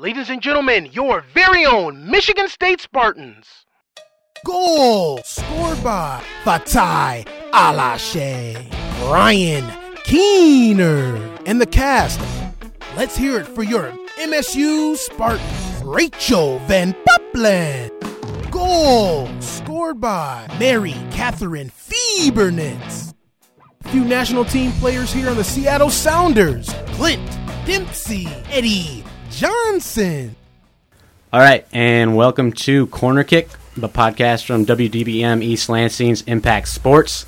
ladies and gentlemen, your very own Michigan State Spartans. Goal scored by Fatai Alashe, Ryan Keener, and the cast. Let's hear it for your MSU Spartans, Rachel Van Pupplen. Goal scored by Mary Catherine Fiebernitz. Few national team players here on the Seattle Sounders, Clint Dempsey, Eddie Johnson. All right, and welcome to Corner Kick, the podcast from WDBM East Lansing's Impact Sports.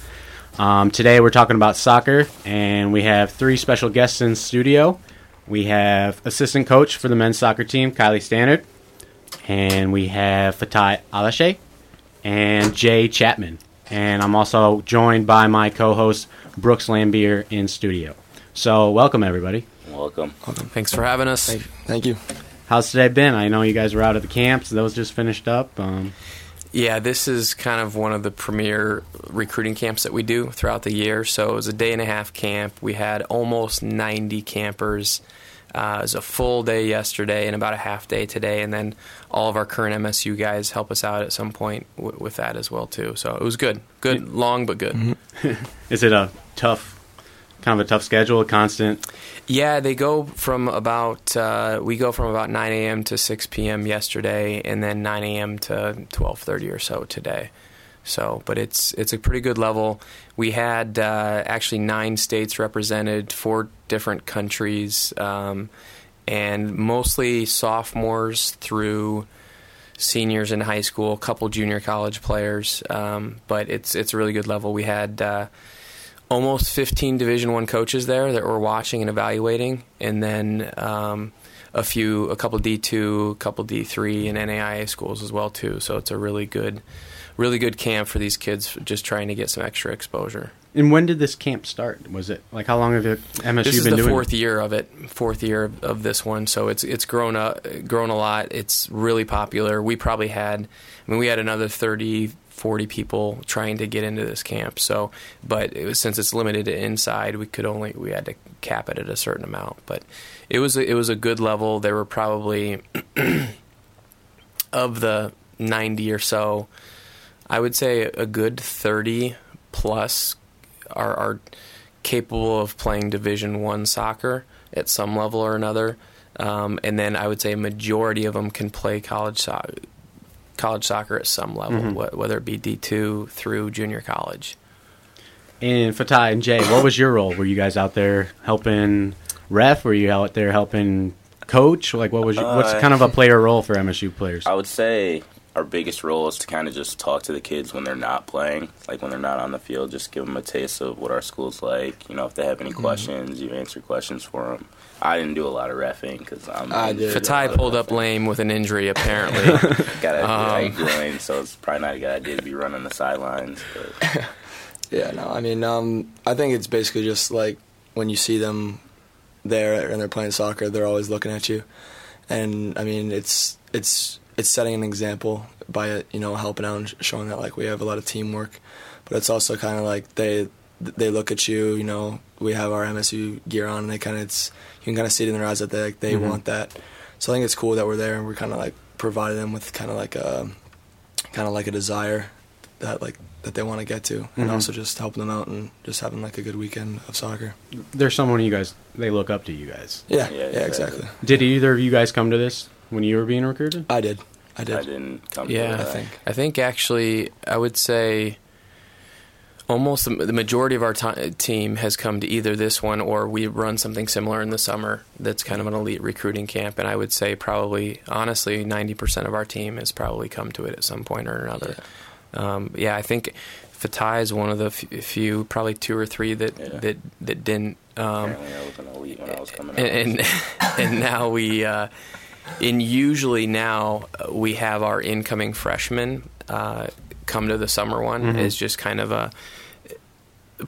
Um, today we're talking about soccer, and we have three special guests in studio. We have assistant coach for the men's soccer team, Kylie Stannard, and we have Fatai Alashe and Jay Chapman. And I'm also joined by my co-host Brooks Lambier in studio. So welcome everybody. Welcome. Thanks for having us. Thank you. How's today been? I know you guys were out at the camps; those just finished up. Um, Yeah, this is kind of one of the premier recruiting camps that we do throughout the year. So it was a day and a half camp. We had almost 90 campers. Uh, it was a full day yesterday and about a half day today, and then all of our current MSU guys help us out at some point w- with that as well too. So it was good, good, long but good. is it a tough, kind of a tough schedule, a constant? Yeah, they go from about uh, we go from about 9 a.m. to 6 p.m. yesterday, and then 9 a.m. to 12:30 or so today. So, but it's it's a pretty good level. We had uh, actually nine states represented, four different countries, um, and mostly sophomores through seniors in high school, a couple junior college players. Um, but it's it's a really good level. We had. Uh, almost 15 division one coaches there that were watching and evaluating and then um, a few a couple d2 a couple d3 and naia schools as well too. So it's a really good really good camp for these kids just trying to get some extra exposure. And when did this camp start? Was it like how long have it, MSU this is been the doing? fourth year of it fourth year of, of this one. So it's it's grown up grown a lot. It's really popular. We probably had i mean we had another 30 40 people trying to get into this camp. So but it was, since it's limited to inside we could only we had to cap it at a certain amount. But it was a, it was a good level. There were probably of the 90 or so i would say a good 30 plus are, are capable of playing Division One soccer at some level or another, um, and then I would say a majority of them can play college soccer, college soccer at some level, wh- whether it be D two through junior college. And Fatai and Jay, what was your role? Were you guys out there helping ref? Were you out there helping coach? Like, what was your, what's Uh, kind of a player role for MSU players? I would say our biggest role is to kind of just talk to the kids when they're not playing, like when they're not on the field. Just give them a taste of what our school's like. You know, if they have any Mm-hmm. questions, you answer questions for them. I didn't do a lot of refing because I'm. I did. Fatai pulled up lame with an injury apparently. Got to Um, like doing, so it's probably not a good idea to be running the sidelines. But Yeah, no, I mean, um, I think it's basically just like when you see them there and they're playing soccer, they're always looking at you, and I mean, it's it's it's setting an example by you know helping out and showing that like we have a lot of teamwork, but it's also kind of like they they look at you, you know, we have our MSU gear on, and they kind of it's you can kind of see it in their eyes that they like, they want that. So I think it's cool that we're there and we're kind of like providing them with kind of like a kind of like a desire that like that they want to get to, and Mhm. also just helping them out and just having like a good weekend of soccer. There's someone you guys they look up to you guys. Yeah, Yeah, yeah, exactly. exactly. Did either of you guys come to this when you were being recruited? I did, I did. I didn't come. Yeah, I think. I think actually, I would say almost the, the majority of our ti team has come to either this one or we run something similar in the summer that's kind of an elite recruiting camp. And I would say probably, honestly, 90% of our team has probably come to it at some point or another. Yeah, um, yeah I think Fatai is one of the f- few, probably two or three that, Yeah. that, that didn't. Um, Apparently, I was an elite when I was coming. and out. and, and now we uh, and usually now uh, we have our incoming freshmen uh, come to the summer one Mhm. is just kind of a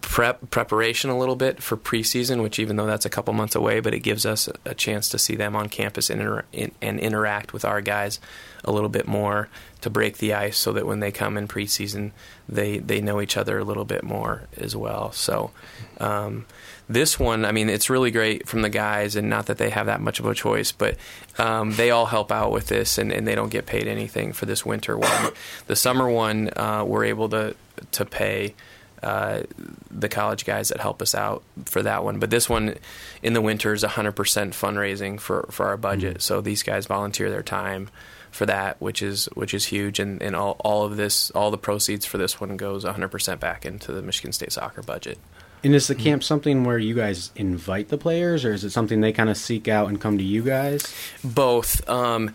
prep preparation a little bit for preseason which even though that's a couple months away but it gives us a, a chance to see them on campus and, inter- and interact with our guys a little bit more to break the ice so that when they come in preseason they they know each other a little bit more as well so um, this one, I mean, it's really great from the guys, and not that they have that much of a choice, but um, they all help out with this, and, and, they don't get paid anything for this winter one. the summer one, uh, we're able to to pay. Uh, the college guys that help us out for that one. But this one in the winter is 100% fundraising for, for our budget. Mm-hmm. So these guys volunteer their time for that, which is which is huge. And, and all, all of this, all the proceeds for this one goes 100% back into the Michigan State soccer budget. And is the camp something where you guys invite the players, or is it something they kind of seek out and come to you guys? Both, um,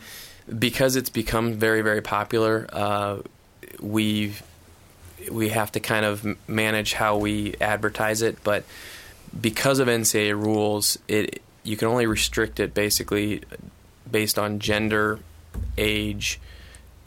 because it's become very, very popular. Uh, we we have to kind of manage how we advertise it, but because of NCAA rules, it you can only restrict it basically based on gender, age,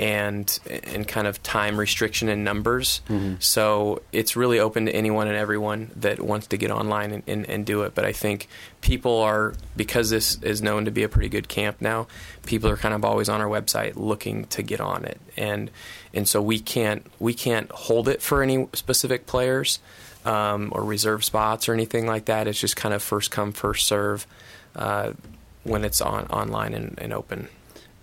and and kind of time restriction in numbers. Mm-hmm. So it's really open to anyone and everyone that wants to get online and, and, and, do it. But I think people are because this is known to be a pretty good camp now. People are kind of always on our website looking to get on it, and and so we can't we can't hold it for any specific players um, or reserve spots or anything like that. It's just kind of first come first serve uh, when it's on online and, and open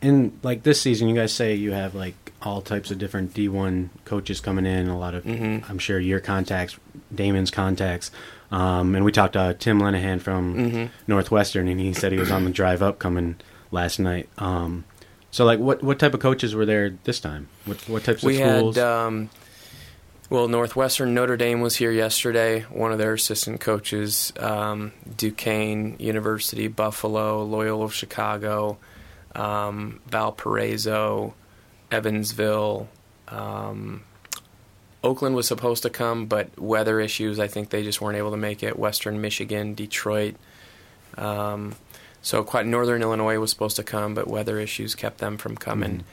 and like this season, you guys say you have like all types of different D1 coaches coming in. A lot of, mm-hmm. I'm sure your contacts, Damon's contacts, um, and we talked to Tim Lenahan from mm-hmm. Northwestern, and he said he was on the drive up coming last night. Um, so, like, what what type of coaches were there this time? What what types we of schools? Had, um, well, Northwestern Notre Dame was here yesterday. One of their assistant coaches, um, Duquesne University, Buffalo, Loyola of Chicago um, Valparaiso, Evansville. Um, Oakland was supposed to come, but weather issues, I think they just weren't able to make it. Western Michigan, Detroit. Um, so quite Northern Illinois was supposed to come, but weather issues kept them from coming.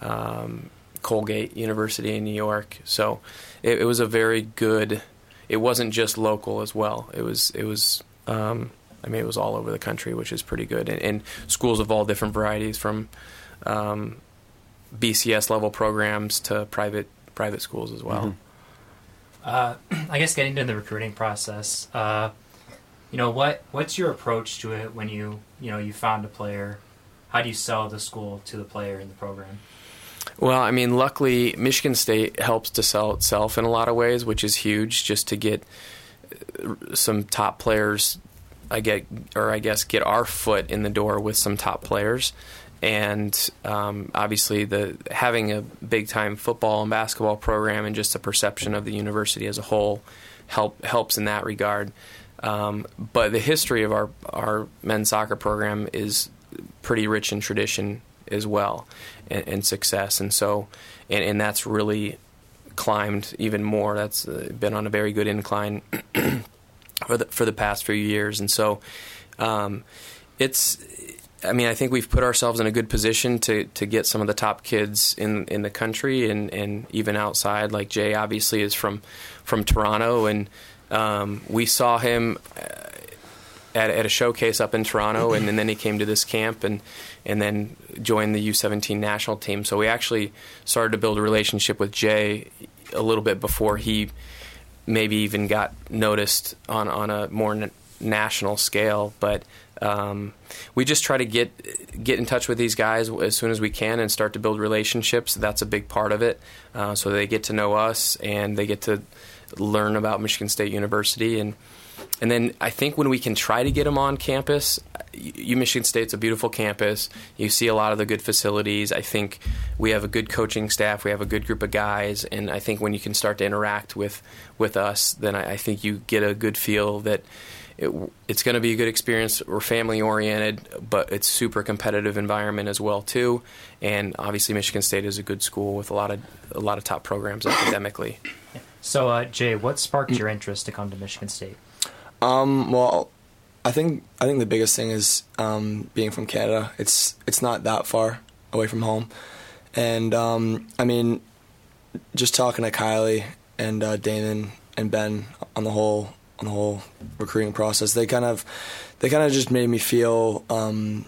Mm-hmm. Colgate University in New York. So it, it, was a very good. It wasn't just local as well. It was it was um, I mean, it was all over the country, which is pretty good. And, and schools of all different varieties, from um, BCS level programs to private private schools as well. Mm-hmm. Uh, I guess getting to the recruiting process, uh, you know, what what's your approach to it when you you know you found a player? How do you sell the school to the player in the program? Well, I mean, luckily Michigan State helps to sell itself in a lot of ways, which is huge. Just to get uh, some top players I get, or I guess, get our foot in the door with some top players. And um, obviously, the having a big time football and basketball program and just the perception of the university as a whole help helps in that regard. Um, but the history of our our men's soccer program is pretty rich in tradition as well and, and success, and so and, and that's really climbed even more. That's uh, been on a very good incline for the for the past few years, and so um, it's. I mean, I think we've put ourselves in a good position to, to get some of the top kids in in the country and, and even outside. Like Jay, obviously, is from from Toronto, and um, we saw him uh, at, at a showcase up in Toronto, and, and, then he came to this camp and and then joined the U17 national team. So we actually started to build a relationship with Jay a little bit before he maybe even got noticed on on a more n- national scale. But um, we just try to get get in touch with these guys as soon as we can and start to build relationships. That's a big part of it. Uh, so they get to know us and they get to learn about Michigan State University and and then I think when we can try to get them on campus, U Michigan State's a beautiful campus. You see a lot of the good facilities. I think we have a good coaching staff. We have a good group of guys, and I think when you can start to interact with with us, then I, I think you get a good feel that. It, it's going to be a good experience. We're family oriented, but it's super competitive environment as well too. And obviously, Michigan State is a good school with a lot of a lot of top programs academically. So, uh, Jay, what sparked your interest to come to Michigan State? Um, well, I think I think the biggest thing is um, being from Canada. It's it's not that far away from home, and um, I mean, just talking to Kylie and uh, Damon and Ben on the whole on the whole recruiting process, they kind of they kind of just made me feel um,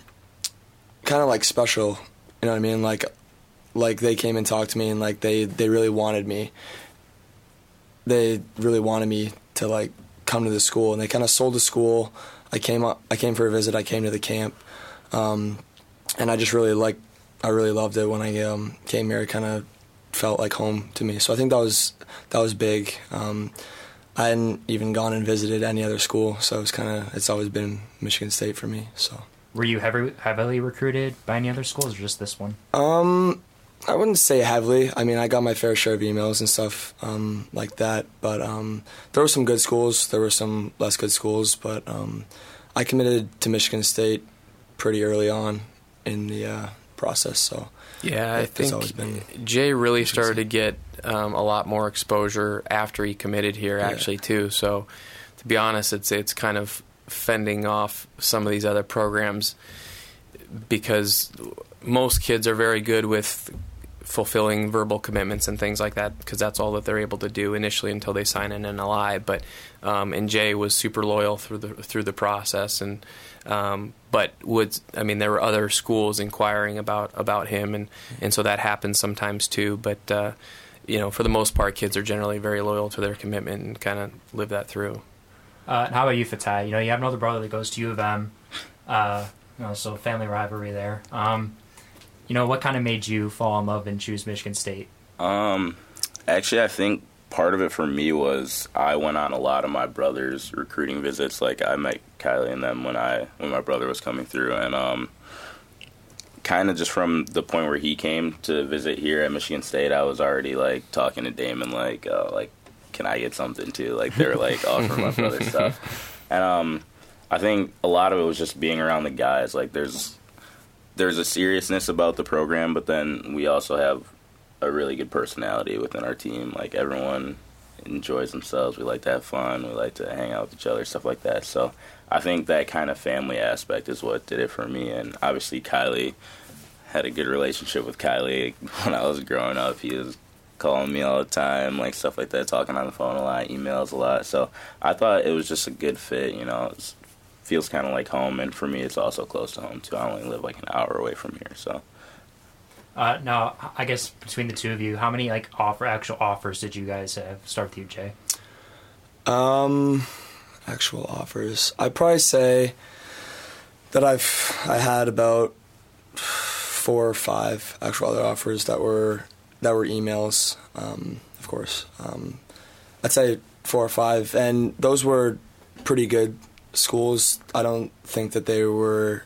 kind of like special. You know what I mean? Like like they came and talked to me and like they they really wanted me. They really wanted me to like come to the school, and they kind of sold the school. I came up, I came for a visit. I came to the camp, um, and I just really like, I really loved it when I um, came here. It kind of felt like home to me. So I think that was that was big. Um, I hadn't even gone and visited any other school, so it's kind of it's always been Michigan State for me. So Were you heavily, heavily recruited by any other schools or just this one? um, I wouldn't say heavily. I mean, I got my fair share of emails and stuff um, like that, but um, there were some good schools. There were some less good schools, but um, I committed to Michigan State pretty early on in the uh, process. So Yeah, I It's always think been- Jay really started to get um, a lot more exposure after he committed here, Yeah. actually, too. So, to be honest, it's it's kind of fending off some of these other programs because most kids are very good with fulfilling verbal commitments and things like that because that's all that they're able to do initially until they sign an NLI. But um, and Jay was super loyal through the through the process and. Um, but would I mean there were other schools inquiring about about him and and so that happens sometimes too. But uh, you know for the most part, kids are generally very loyal to their commitment and kind of live that through. Uh, and how about you, Fatai? You know, you have another brother that goes to U of M, uh, you know, so family rivalry there. Um, you know, what kind of made you fall in love and choose Michigan State? Um, actually, I think part of it for me was I went on a lot of my brother's recruiting visits. Like I met Kylie and them when I when my brother was coming through, and um, kind of just from the point where he came to visit here at Michigan State, I was already like talking to Damon like uh, like can I get something too? Like they're like offering my brother stuff, and um, I think a lot of it was just being around the guys. Like there's there's a seriousness about the program, but then we also have a really good personality within our team. Like everyone enjoys themselves. We like to have fun. We like to hang out with each other, stuff like that. So I think that kind of family aspect is what did it for me. And obviously Kylie had a good relationship with Kylie when I was growing up. He was calling me all the time, like stuff like that, talking on the phone a lot, emails a lot. So I thought it was just a good fit. You know, it feels kind of like home, and for me, it's also close to home too. I only live like an hour away from here, so. Uh, now, I guess between the two of you, how many like offer actual offers did you guys have? Start with you, Jay. Um, actual offers. I'd probably say that I've I had about four or five actual other offers that were that were emails. Um, of course, um, I'd say four or five, and those were pretty good schools. I don't think that they were.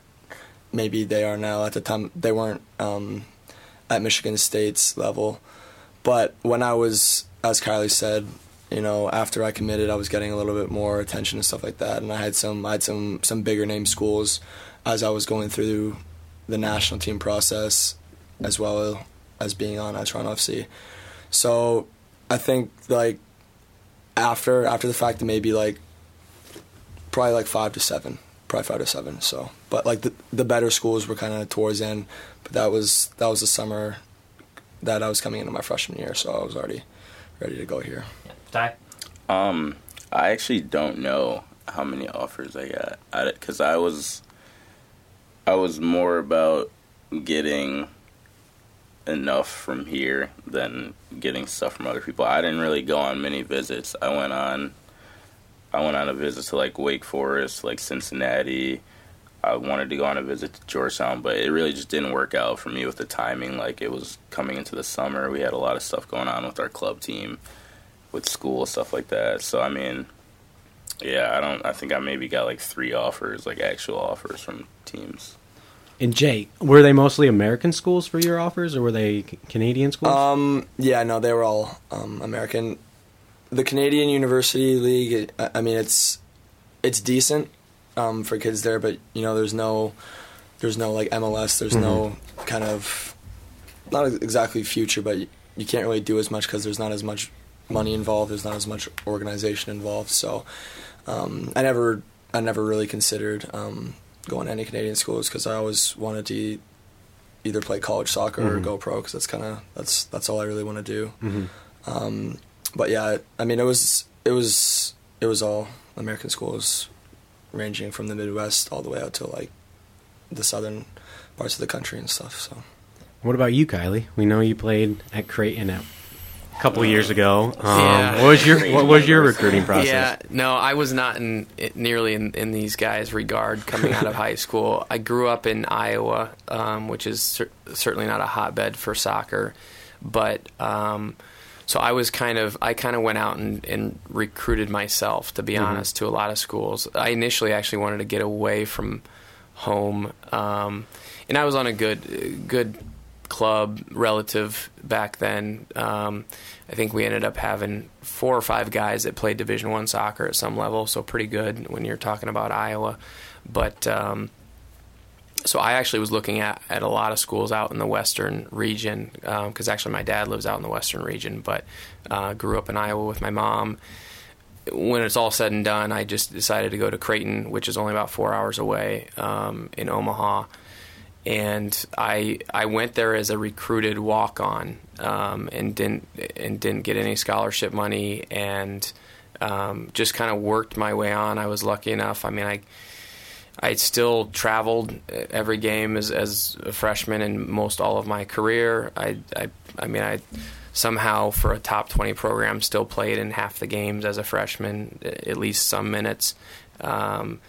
Maybe they are now. At the time, they weren't um, at Michigan State's level. But when I was, as Kylie said, you know, after I committed, I was getting a little bit more attention and stuff like that, and I had some, I had some, some bigger name schools as I was going through the national team process, as well as being on at Toronto FC. So, I think like after after the fact, that maybe like probably like five to seven, probably five to seven. So, but like the the better schools were kind of towards the end, but that was that was the summer that I was coming into my freshman year, so I was already ready to go here. Yeah. Fatai? Um, I actually don't know how many offers I got because I, was, I was more about getting enough from here than getting stuff from other people. I didn't really go on many visits. I went on, I went on a visit to like Wake Forest, like Cincinnati. I wanted to go on a visit to Georgetown, but it really just didn't work out for me with the timing. Like it was coming into the summer, we had a lot of stuff going on with our club team with school stuff like that. So I mean, yeah, I don't. I think I maybe got like three offers, like actual offers from teams. And Jay, were they mostly American schools for your offers, or were they C- Canadian schools? Um, yeah, no, they were all um, American. The Canadian University League, I I mean, it's it's decent um, for kids there, but you know, there's no there's no like MLS. There's no kind of not exactly future, but you, you can't really do as much because there's not as much money involved. There's not as much organization involved. So um, I never I never really considered um, going to any Canadian schools because I always wanted to either play college soccer or go pro because that's kind of that's that's all I really want to do. Mhm. But yeah, I mean it was it was it was all American schools, ranging from the Midwest all the way out to like the southern parts of the country and stuff. So what about you, Kylie? We know you played at Creighton at a couple years ago. Um, Yeah. What was your What was your recruiting process? Yeah, no, I was not in it- nearly in, in these guys' regard coming out of high school. I grew up in Iowa, um, which is cer- certainly not a hotbed for soccer, but um, so I was kind of I kind of went out and, and recruited myself, to be honest, to a lot of schools. I initially actually wanted to get away from home, um, and I was on a good good club relative back then. Um, I think we ended up having four or five guys that played Division One soccer at some level, so pretty good when you're talking about Iowa. But um, so I actually was looking at, at a lot of schools out in the western region because actually my dad lives out in the western region, but uh, grew up in Iowa with my mom. When it's all said and done, I just decided to go to Creighton, which is only about four hours away um, in Omaha and I I went there as a recruited walk on um, and didn't and didn't get any scholarship money and um, just kind of worked my way on. I was lucky enough. I mean, I I still traveled every game as as a freshman and most all of my career. I I, I mean I somehow for a top 20 program still played in half the games as a freshman at least some minutes um,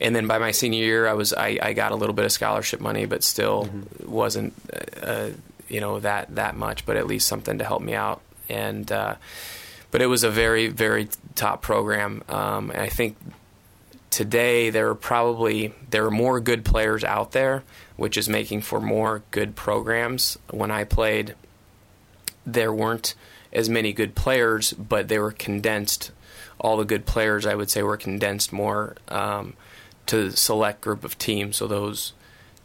and then by my senior year, I was I, I got a little bit of scholarship money, but still wasn't uh, you know that that much, but at least something to help me out. And uh, but it was a very very top program, um, and I think today there are probably there are more good players out there, which is making for more good programs. When I played, there weren't as many good players, but they were condensed. All the good players, I would say, were condensed more. Um, to select group of teams. So those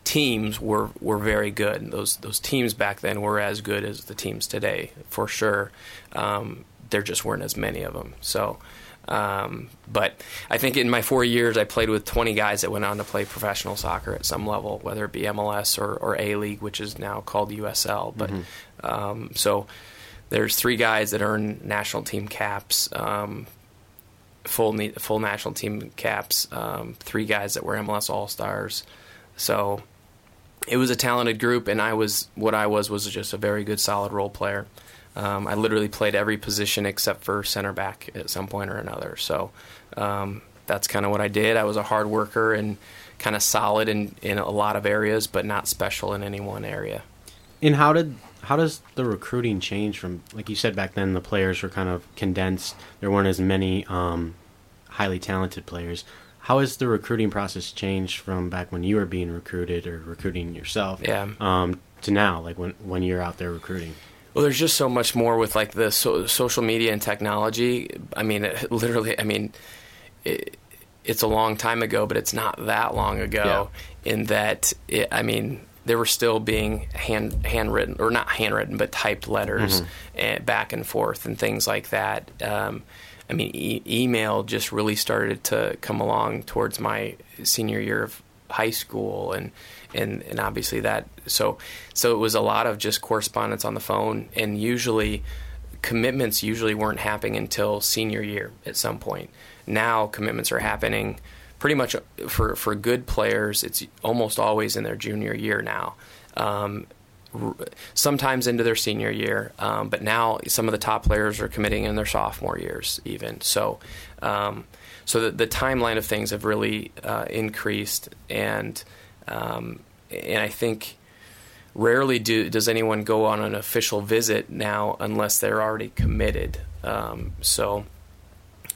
teams were, were very good. Those those teams back then were as good as the teams today, for sure. Um, there just weren't as many of them. So, um, but I think in my four years, I played with 20 guys that went on to play professional soccer at some level, whether it be MLS or, or A League, which is now called USL. But um, so there's three guys that earn national team caps. Um, full ne- full national team caps. Um, three guys that were MLS All Stars. So it was a talented group, and I was what I was was just a very good, solid role player. Um, I literally played every position except for center back at some point or another. So um, that's kind of what I did. I was a hard worker and kind of solid in, in a lot of areas, but not special in any one area. And how did how does the recruiting change from like you said back then the players were kind of condensed there weren't as many um, highly talented players how has the recruiting process changed from back when you were being recruited or recruiting yourself Yeah. um, to now like when when you're out there recruiting Well, there's just so much more with like the so, social media and technology. I mean, it, literally, I mean, it, it's a long time ago, but it's not that long ago. In that, it, I mean, there were still being hand handwritten or not handwritten, but typed letters and back and forth and things like that. Um, I mean, e- email just really started to come along towards my senior year of high school and and and obviously that so so it was a lot of just correspondence on the phone and usually commitments usually weren't happening until senior year at some point now commitments are happening pretty much for for good players it's almost always in their junior year now um, sometimes into their senior year, um, but now some of the top players are committing in their sophomore years, even. So, um, so the, the timeline of things have really uh, increased, and um, and I think rarely do does anyone go on an official visit now unless they're already committed. Um, so,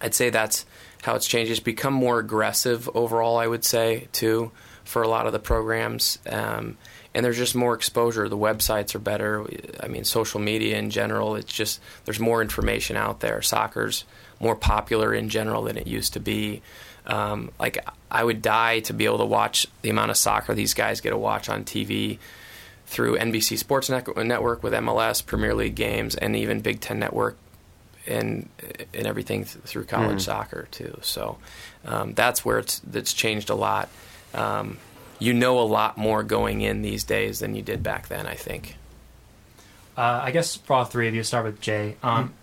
I'd say that's how it's changed. It's become more aggressive overall. I would say too for a lot of the programs. Um, and there's just more exposure. The websites are better. I mean, social media in general, it's just there's more information out there. Soccer's more popular in general than it used to be. Um, like I would die to be able to watch the amount of soccer these guys get to watch on TV through NBC Sports Network with MLS, Premier League games, and even Big Ten Network and and everything th- through college soccer too. So um, that's where it's that's changed a lot. Um, you know a lot more going in these days than you did back then. I think. Uh, I guess for all three of you, start with Jay. Um,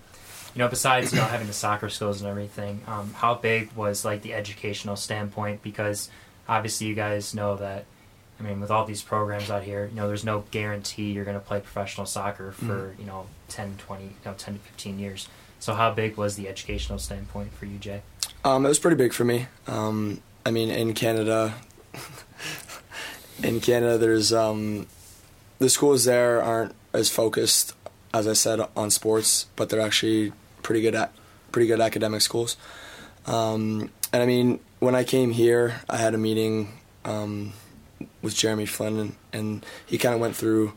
you know, besides you know having the soccer skills and everything, um, how big was like the educational standpoint? Because obviously, you guys know that I mean, with all these programs out here, you know, there's no guarantee you're going to play professional soccer for Mhm. you know 10, 20, you know, 10 to 15 years. So, how big was the educational standpoint for you, Jay? Um, it was pretty big for me. Um, I mean, in Canada, in Canada, there's um, the schools there aren't as focused, as I said, on sports, but they're actually pretty good at pretty good academic schools. Um, and I mean, when I came here, I had a meeting um, with Jeremy Flynn, and, and he kind of went through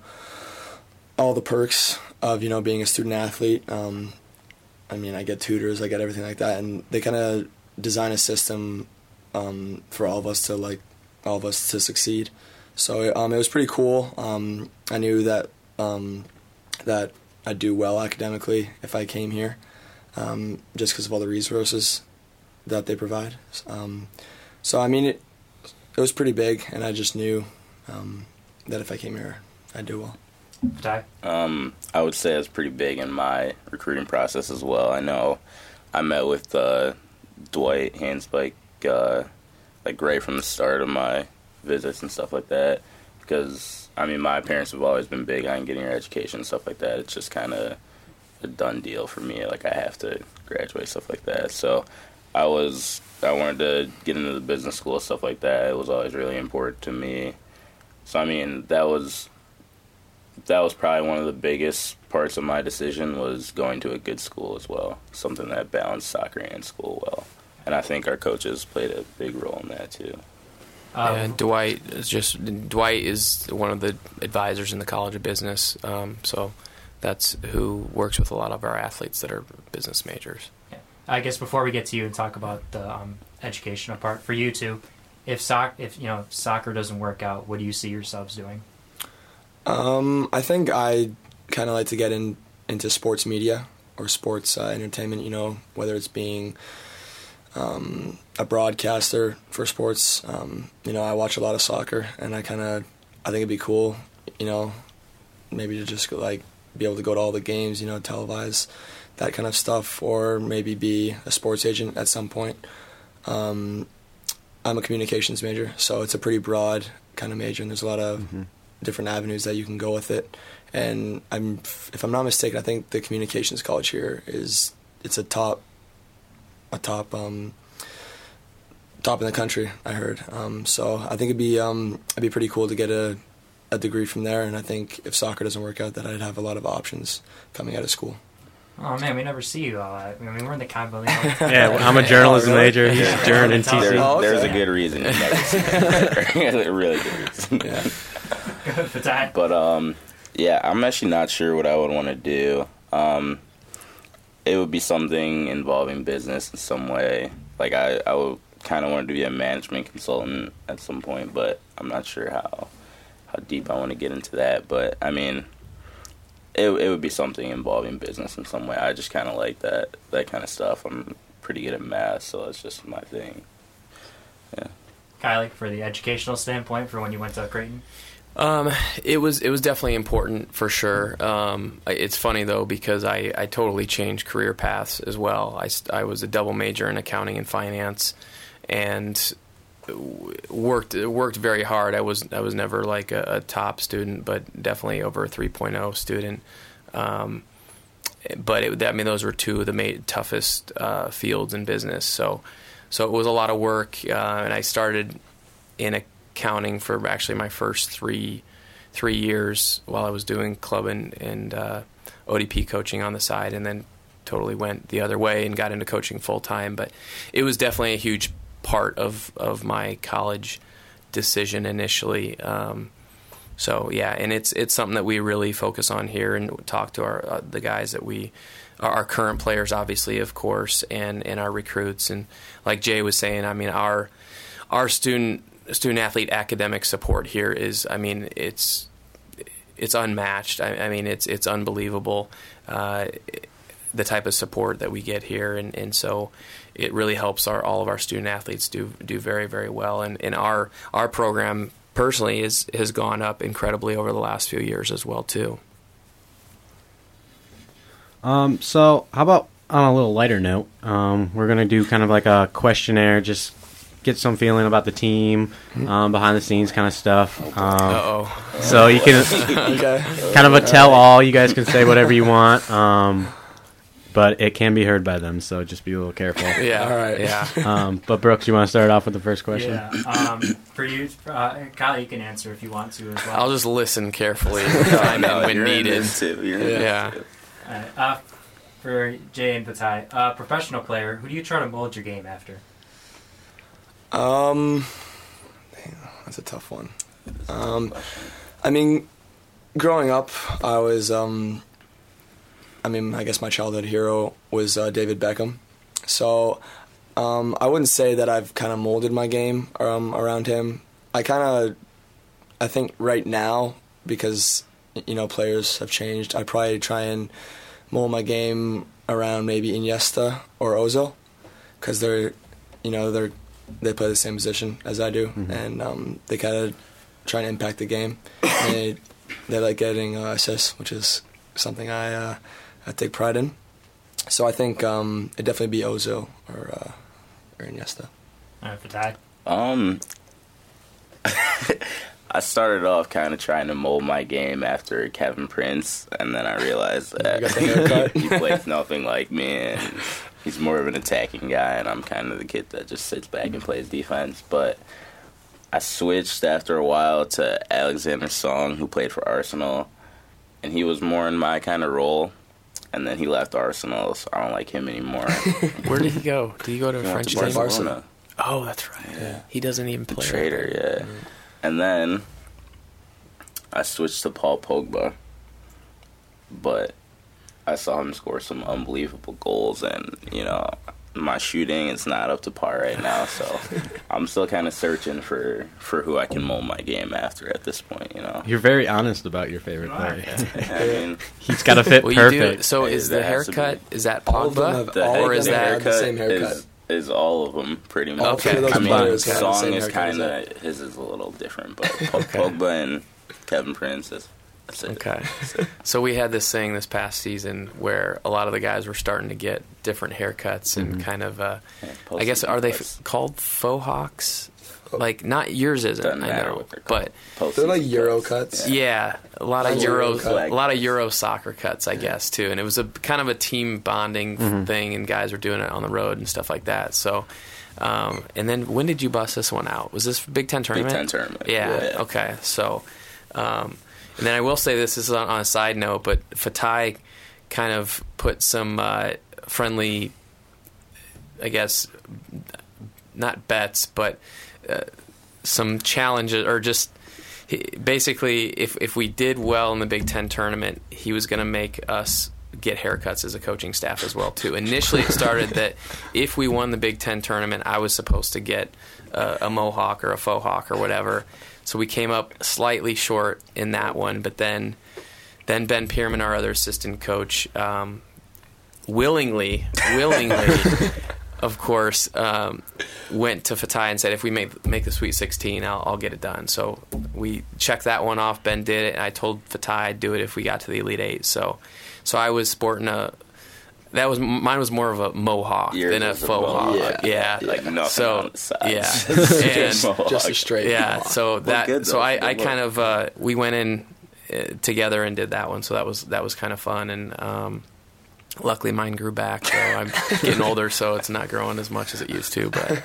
all the perks of you know being a student athlete. Um, I mean, I get tutors, I get everything like that, and they kind of design a system um, for all of us to like all of us to succeed. So um, it was pretty cool. Um, I knew that that I'd do well academically if I came here, um, just because of all the resources that they provide. Um, so I mean, it it was pretty big, and I just knew um, that if I came here, I'd do well. Ty? Um, I would say it's pretty big in my recruiting process as well. I know I met with uh, Dwight Handspike uh, like right from the start of my visits and stuff like that because I mean my parents have always been big on getting your education and stuff like that. It's just kind of a done deal for me. Like I have to graduate stuff like that. So I was I wanted to get into the business school stuff like that. It was always really important to me. So I mean that was that was probably one of the biggest parts of my decision was going to a good school as well, something that balanced soccer and school well. And I think our coaches played a big role in that too. Um, and Dwight is just Dwight is one of the advisors in the College of Business. Um, so that's who works with a lot of our athletes that are business majors. I guess before we get to you and talk about the um, educational part for you two, if soc if you know soccer doesn't work out, what do you see yourselves doing? Um, I think I kind of like to get in into sports media or sports uh, entertainment. You know, whether it's being um, a broadcaster for sports. Um, you know, I watch a lot of soccer, and I kind of I think it'd be cool. You know, maybe to just go, like be able to go to all the games. You know, televise that kind of stuff, or maybe be a sports agent at some point. Um, I'm a communications major, so it's a pretty broad kind of major, and there's a lot of different avenues that you can go with it. And I'm, if I'm not mistaken, I think the communications college here is it's a top, a top, um, top in the country. I heard. Um, so I think it'd be um, it'd be pretty cool to get a, a degree from there. And I think if soccer doesn't work out, that I'd have a lot of options coming out of school. Oh man, we never see you all that. I mean, we're in the combo. Yeah, I'm a journalism major. He's Yeah. a journal and There- There, TC. Oh, There's a good reason. never see a really good reason. Yeah. but Ty, But um, yeah, I'm actually not sure what I would want to do. Um, it would be something involving business in some way. Like I, I would kind of want to be a management consultant at some point, but I'm not sure how how deep I want to get into that. But I mean, it it would be something involving business in some way. I just kind of like that that kind of stuff. I'm pretty good at math, so it's just my thing. Yeah. Kylie, for the educational standpoint, for when you went to Creighton. Um, it was it was definitely important for sure. Um, it's funny though because I, I totally changed career paths as well. I, I was a double major in accounting and finance, and worked worked very hard. I was I was never like a, a top student, but definitely over a 3.0 student. Um, but it, I mean those were two of the ma- toughest uh, fields in business. So so it was a lot of work, uh, and I started in accounting for actually my first three three years while I was doing club and, and uh, ODP coaching on the side, and then totally went the other way and got into coaching full time. But it was definitely a huge part of of my college decision initially. Um, so yeah, and it's it's something that we really focus on here and talk to our uh, the guys that we our current players, obviously, of course, and and our recruits. And like Jay was saying, I mean our our student student athlete academic support here is, I mean, it's it's unmatched. I, I mean, it's it's unbelievable. Uh, the type of support that we get here, and, and so it really helps our all of our student athletes do do very very well. And, and our our program personally is has gone up incredibly over the last few years as well too. Um, so how about on a little lighter note, um, we're gonna do kind of like a questionnaire, just get some feeling about the team, um, behind the scenes kind of stuff. Um, Uh oh. so you can Okay. kind of a tell all. You guys can say whatever you want, um, but it can be heard by them. So just be a little careful. Yeah. All right. Yeah. Um, but Brooks, you want to start off with the first question? Yeah. Um, for you, uh, Kyle, you can answer if you want to as well. I'll just listen carefully time No, when you're needed. this. You're Yeah. too. Uh, for Jay and Fatai, uh, professional player, who do you try to mold your game after? Um, that's a tough one. Um, I mean, growing up, I was, um, I mean, I guess my childhood hero was uh, David Beckham. So, um, I wouldn't say that I've kind of molded my game um, around him. I kind of, I think right now because you know players have changed, I probably try and mold my game around maybe Iniesta or Ozil because they're, you know, they're they play the same position as I do, and um, they kind of try to impact the game. And they they like getting uh, assists, which is something I uh, I take pride in. So I think um, it'd definitely be Ozil or uh, or Iniesta. Uh, Fatai? Um, I started off kind of trying to mold my game after Kevin Prince, and then I realized that You got the haircut? he plays nothing like me, and he's more of an attacking guy, and I'm kind of the kid that just sits back and plays defense. But I switched after a while to Alexandre Song, who played for Arsenal, and he was more in my kind of role. And then he left Arsenal, so I don't like him anymore. Where did he go? Did he go to a French to team? Barcelona. Oh, that's right. He doesn't even play. Trader, yeah. Mm. And then I switched to Paul Pogba, but I saw him score some unbelievable goals, and you know my shooting is not up to par right now, so I'm still kind of searching for for who I can mold my game after at this point. You know, You're very honest about your favorite player. I mean, He's got to fit Well, you do. perfect. So Hey, is the that has haircut? Is that All of them Pogba? the or is that have the same haircut. Is, is all of them pretty much. Okay. three of those I mean, players have Song is kind of his is a little different, but Po- Pogba and Kevin Prince is. That's it. Okay. So we had this thing this past season where a lot of the guys were starting to get different haircuts and kind of. Uh, Yeah, I guess are they f- called faux hawks? Like not yours isn't. Doesn't I matter know, what they're called. but cuts. They're like Euro cuts. cuts. yeah, a lot of Euro, Euro a lot of Euro soccer cuts, I guess too. And it was a kind of a team bonding thing, and guys were doing it on the road and stuff like that. So. Um, and then when did you bust this one out? Was this Big Ten tournament? Big? Ten tournament. Yeah. Okay. So, um, and then I will say this, this is on, on a side note, but Fatai kind of put some uh, friendly, I guess, not bets, but uh, some challenges or just basically if if we did well in the Big Ten tournament, he was going to make us get haircuts as a coaching staff as well too. Initially, it started that if we won the Big Ten tournament, I was supposed to get uh, a mohawk or a faux hawk or whatever. So we came up slightly short in that one, but then then Ben Pirmann, our other assistant coach, um, willingly, willingly, of course, um, went to Fatai and said, "If we make make the Sweet 16, I'll, I'll get it done." So we checked that one off. Ben did it, and I told Fatai I'd do it if we got to the Elite Eight. So, so I was sporting a. That was mine was more of a mohawk Yours than a was faux hawk. mohawk. Yeah, Like nothing so on the sides. yeah, Just and Just a straight. yeah. mohawk. So that good, so though. I, Good I look. kind of uh, we went in uh, together and did that one. So that was that was kind of fun and. Um, Luckily, mine grew back. So I'm getting older, so it's not growing as much as it used to. But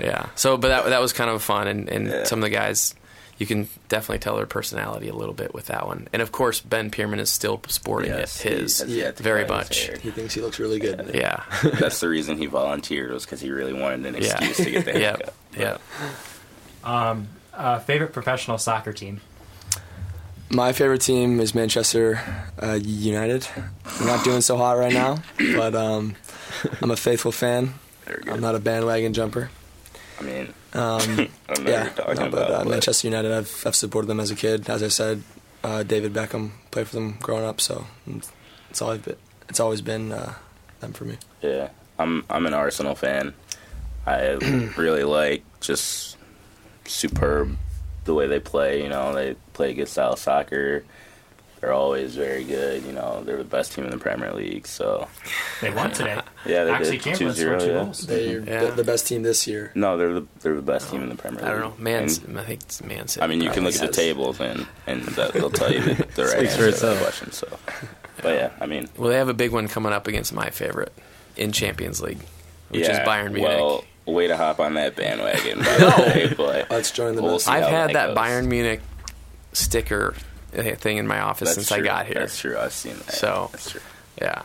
yeah, so but that that was kind of fun, and, and Yeah. some of the guys, you can definitely tell their personality a little bit with that one. And of course, Ben Pirmann is still sporting Yes, it his he has very much. hair. He thinks he looks really good. in. Yeah, That's the reason he volunteered was because he really wanted an yeah, excuse to get the haircut. yeah. Um, uh, favorite professional soccer team? My favorite team is Manchester uh, United. We're not doing so hot right now, but um, I'm a faithful fan. I'm not a bandwagon jumper. I mean, Um, I yeah, no, but about. uh, Manchester United, I've, I've supported them as a kid. As I said, uh, David Beckham played for them growing up, so it's always been, it's always been uh, them for me. Yeah, I'm I'm an Arsenal fan. I really like just superb the way they play. You know, they play good style soccer. They're always very good. You know, they're the best team in the Premier League. So They won today. yeah, they Actually, did Chamberlain 2-0, scored two yeah. goals. They're Yeah. the, the best team this year. No, they're the they're the best team in the Premier League. I don't know. Man, And, I think it's Man City. I mean, you can look at the Yes. tables and and that, they'll tell you the, the right Speaks for answer to that question. So, but yeah, I mean, Well, they have a big one coming up against my favorite in Champions League, which yeah, is Bayern Munich. Well, way to hop on that bandwagon. By the way, but Let's join the We'll I've had that goes. Bayern Munich sticker thing in my office That's since true. I got here. That's true. I've seen that. So- that's true. Yeah,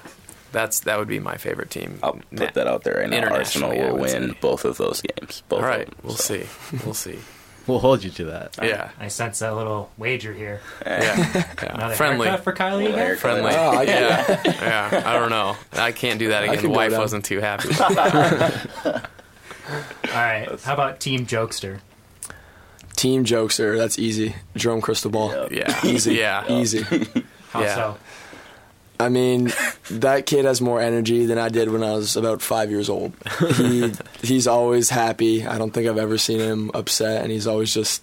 that's that would be my favorite team. I'll put Na- that out there right now. Arsenal will would win say. both of those games. Both All of right, them, we'll so. see. We'll see. We'll hold you to that. Yeah, I sense a little wager here. yeah, yeah. Friendly. for Kylie Little again? Friendly. Oh, I yeah, yeah. I don't know. I can't do that again. The wife wasn't too happy. All right. How about Team Jokester? Team jokester. That's easy. Jerome Cristobal. Yep. Yeah, Easy. Yeah, Easy. How Yeah. so? I mean, that kid has more energy than I did when I was about five years old. He he's always happy. I don't think I've ever seen him upset, and he's always just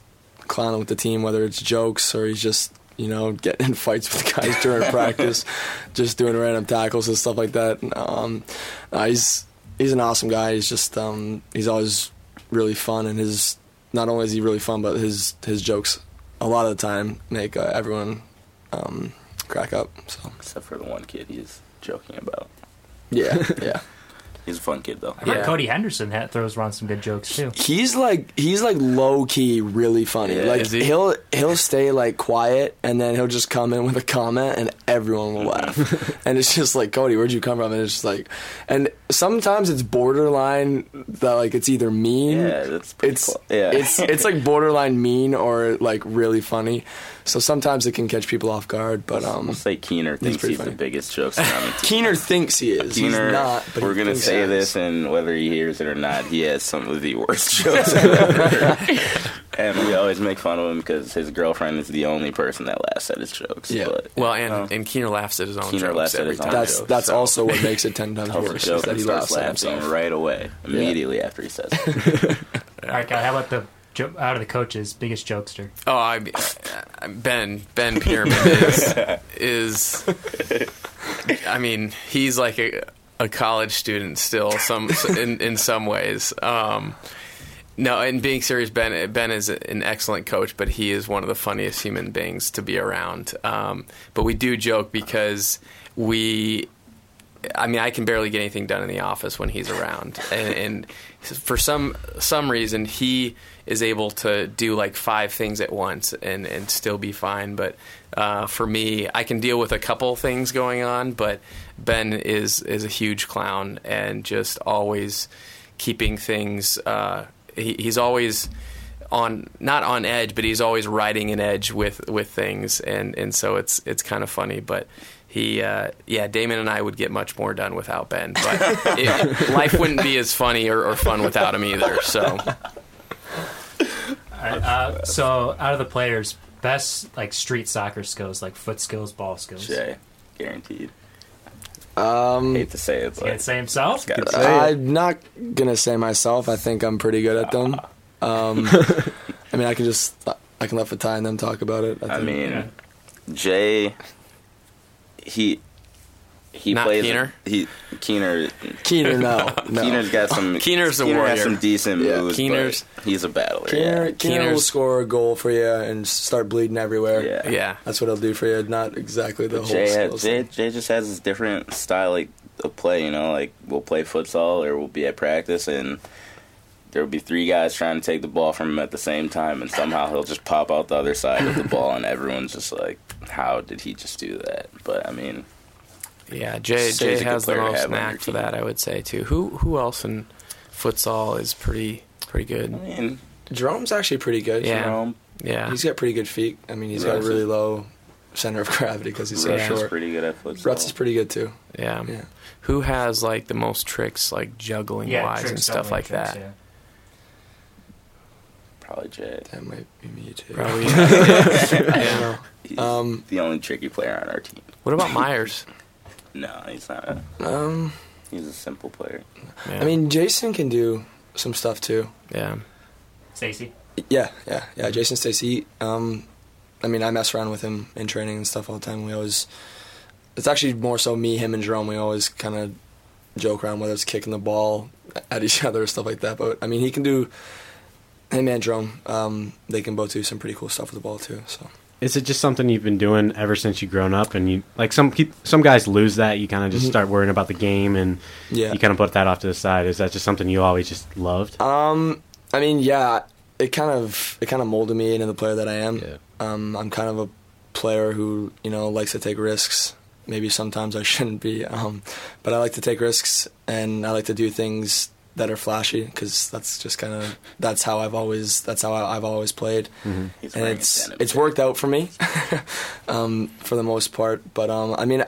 clowning with the team, whether it's jokes or he's just you know getting in fights with guys during practice, just doing random tackles and stuff like that. Um, uh, he's he's an awesome guy. He's just um, he's always really fun, and his not only is he really fun, but his his jokes a lot of the time make uh, everyone um, crack up. So Except for the one kid he's joking about. yeah, yeah. He's a fun kid though. I heard Yeah. Cody Henderson that throws around some good jokes too. He's like he's like low key really funny. Yeah. like Is he? he'll he'll stay like quiet and then he'll just come in with a comment and everyone will mm-hmm. laugh. and it's just like Cody, where'd you come from? And it's just like and sometimes it's borderline that like it's either mean Yeah, that's pretty it's cool. Yeah. it's it's like borderline mean or like really funny. So sometimes it can catch people off guard, but um We'll say Keener thinks pretty he's the funny. biggest jokester on the team. Keener thinks he is. Keener, he's not, but we're he gonna say he this, and whether he hears it or not, he has some of the worst jokes I've ever heard. And we always make fun of him because his girlfriend is the only person that laughs at his jokes. Yeah. But, Well, and um, and Keener laughs at his own Keener jokes laughs at every his own time. That's jokes, that's so- also what makes it ten times worse. joke Is that he laughs at laughing himself. right away, immediately after he says it. All right, Kylie, how about the jo- out of the coaches, biggest jokester? Oh, I, I- Ben Ben Pirmann is is. I mean, he's like a, a college student still. Some in in some ways. Um, no, and being serious, Ben Ben is an excellent coach, but he is one of the funniest human beings to be around. Um, but we do joke because we I mean, I can barely get anything done in the office when he's around, and, and for some some reason, he is able to do like five things at once and and still be fine. But uh, for me, I can deal with a couple things going on, but Ben is is a huge clown and just always keeping things. Uh, he, he's always on not on edge, but he's always riding an edge with with things, and and so it's it's kind of funny, but. He, uh, yeah, Damon and I would get much more done without Ben, but it, life wouldn't be as funny or, or fun without him either. So, right, uh, so out of the players, best like street soccer skills, like foot skills, ball skills. Jay, guaranteed. Um, Hate to say it, Can't say himself. gotta say say it. I'm not gonna say myself. I think I'm pretty good at them. Um, I mean, I can just I can let Fatai and them talk about it. I think. mean, Yeah. Jay, he he Not plays Keener? He Keener. Keener, no, no. Keener's got some. Keener's a Keener has warrior. some decent Yeah. moves. Keener's- but he's a battler. Keener, yeah. Keener will score a goal for you and start bleeding everywhere. Yeah. yeah. That's what he'll do for you. Not exactly the whole Jay, had, Jay. Jay just has this different style like of play. You know, like we'll play futsal or we'll be at practice and there will be three guys trying to take the ball from him at the same time, and somehow he'll just pop out the other side of the ball, and everyone's just like, "How did he just do that?" But I mean, Yeah, Jay Jay has the player to most have on your knack for that, I would say too. Who who else in futsal is pretty pretty I good? mean, Jerome's actually pretty good. Yeah. Jerome, Yeah, He's got pretty good feet. I mean, he's got a really is- low center of gravity because he's so Russ is short. pretty good at futsal. Ruts is pretty good too. yeah. Yeah. Who has like the most tricks, like juggling Yeah, wise tricks, and stuff like tricks, that? yeah. Probably Jay. That might be me too. Probably. I don't yeah. He's Um, the only tricky player on our team. What about Myers? No, he's not. Um, He's a simple player. Yeah. I mean, Jason can do some stuff too. yeah. Stacy. Yeah, yeah, yeah. Jason Stacy. Um, I mean, I mess around with him in training and stuff all the time. We always, it's actually more so me, him, and Jerome. We always kind of joke around whether it's kicking the ball at each other or stuff like that. But I mean, he can do. Him and Jerome, um, they can both do some pretty cool stuff with the ball too. So Is it just something you've been doing ever since you grown up? And you like some some guys lose that. You kind of just Mhm. start worrying about the game, and yeah, you kind of put that off to the side. Is that just something you always just loved? Um, I mean, yeah, it kind of it kind of molded me into the player that I am. Yeah. Um, I'm kind of a player who you know likes to take risks. Maybe sometimes I shouldn't be, um, but I like to take risks and I like to do things that are flashy because that's just kind of that's how I've always that's how I, I've always played, He's and it's it's too. worked out for me um, for the most part. But um, I mean,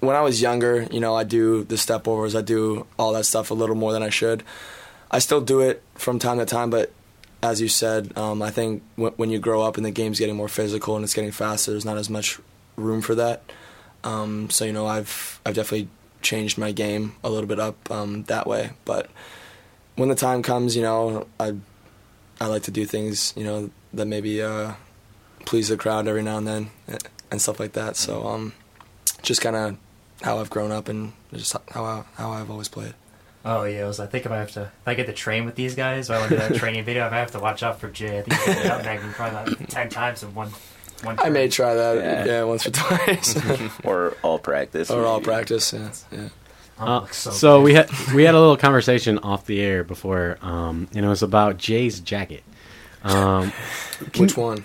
when I was younger, you know, I do the step overs, I do all that stuff a little more than I should. I still do it from time to time, but as you said, um, I think w- when you grow up and the game's getting more physical and it's getting faster, there's not as much room for that. Um, so you know, I've I've definitely changed my game a little bit up um, that way. But when the time comes, you know, I I like to do things, you know, that maybe uh, please the crowd every now and then eh, and stuff like that. So um, just kind of how I've grown up and just how I, how I've always played. Oh yeah, I was. I think if I have to, if I get to train with these guys, or I want to do that training video, I might have to watch out for Jay. I think he's me probably about ten times in one. One I may try that, Yeah. yeah, once or twice, or all practice. or all practice. Yeah, yeah. Uh, so so, we had we had a little conversation off the air before, um, and it was about Jay's jacket. Um, Which one?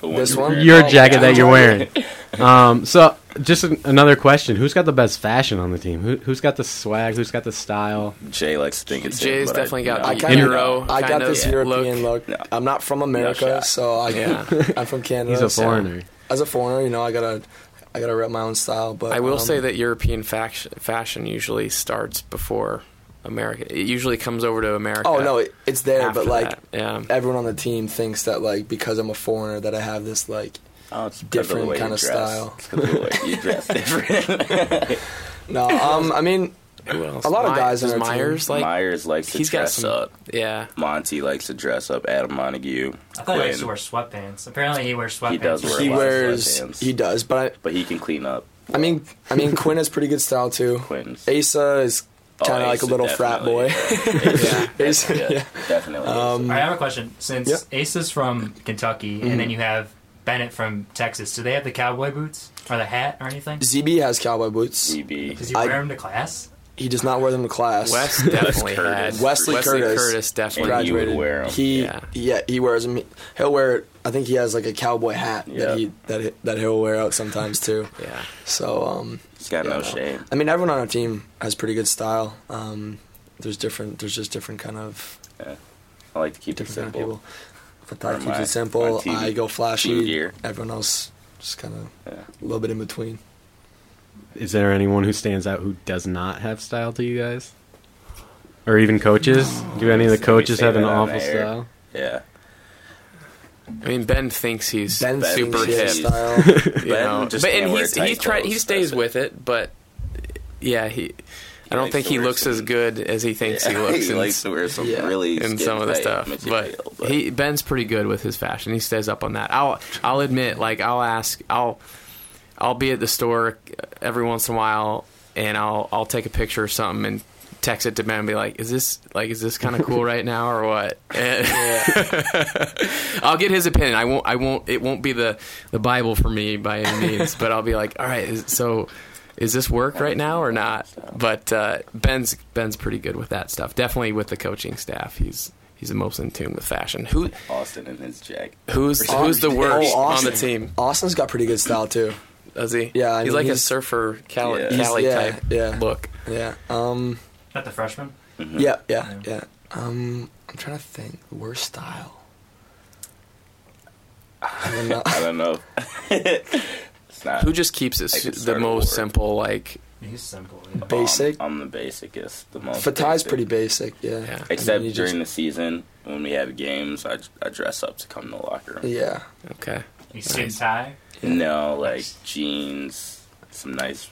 One This one? your Oh, jacket yeah. that you're wearing. Um, so just an, another question: Who's got the best fashion on the team? Who, who's got the swag? Who's got the style? Jay likes to think it's him, Jay's I- definitely got no, the I kind Euro I got this of European look. No. I'm not from America, shot. so I, Yeah. I'm from Canada. He's a so foreigner. as a foreigner, you know, I gotta I gotta rep my own style. But I will um, say that European faction, fashion usually starts before America. It usually comes over to America. Oh no, it, it's there, but like yeah, everyone on the team thinks that like because I'm a foreigner that I have this like Oh, it's because of different kinda dress. style. It's 'cause of the way you dress different. no. Um, I mean, who else? a lot of guys on does our team- Myers like Myers likes to he's got dress some. up. Yeah, Monty likes to dress up. Adam Montague. I thought he likes to wear sweatpants. Apparently, he wears sweatpants. He does wear he a lot of wears sweatpants. he does, but but he can clean up. I, I mean, I mean Quinn has pretty good style too. Quinn's Asa is Oh, kind of like a little frat boy. definitely. Yeah. Asa, Yeah. yeah, definitely. Um, All right, I have a question. Since Yeah. Ace is from Kentucky, Mhm. and then you have Bennett from Texas, do they have the cowboy boots or the hat or anything? ZB has cowboy boots. ZB. Does he I- wear them to class? He does not wear them to class. Wes definitely Curtis. had Wesley Curtis. definitely. And he would graduated. wear 'em. He Yeah. yeah. he wears them. He'll wear. I think he has like a cowboy hat Yeah. that he that he- that he'll wear out sometimes too. Yeah, So um, He's got yeah, no no. shame. I mean, everyone on our team has pretty good style. Um, there's different. There's just different kind of Yeah, I like to keep it different kind of simple. people. Fatai Or keeps it simple. my team- I go flashy. gear. Everyone else just kind of Yeah. a little bit in between. Is there anyone who stands out who does not have style to you guys? Or even coaches? Do any of the coaches have an that awful air. style? Yeah. I mean Ben thinks he's Ben super thinks he hip. style. You Ben know, just but can't and wear he's tight he's tried he stays with it, but yeah, he. I don't think he wear looks as good as he thinks he looks. he in likes to wear some Yeah. really in some of the stuff. material, But he Ben's pretty good with his fashion. He stays up on that. I'll I'll admit, like I'll ask, I'll I'll be at the store every once in a while, and I'll I'll take a picture or something and text it to Ben and be like, "Is this like is this kind of cool right now or what?" And I'll get his opinion. I won't I won't it won't be the the Bible for me by any means, but I'll be like, "All right, is, so." Is this work right now or not? But uh, Ben's Ben's pretty good with that stuff. Definitely with the coaching staff, he's he's the most in tune with fashion. Who Austin in his jacket. who's who's the Oh, worst on the team? Austin's got pretty good style too. Does he? Yeah, I he's mean, like a surfer Cali, Yeah. Cali yeah, type yeah. look. Yeah. Um. Not the freshman. Yeah. Yeah. Yeah. Um. I'm trying to think. Worst style. I don't know. I don't know. it's not. Who just keeps it could the most war. simple? Like He's simple. Yeah. Um, basic. I'm, I'm the basicest. The most. Fatai's basic. pretty basic. Yeah. Yeah. Except I mean, you during just- the season when we have games, I, I dress up to come to the locker room. Yeah. okay, He's suit and tie. No, like jeans, some nice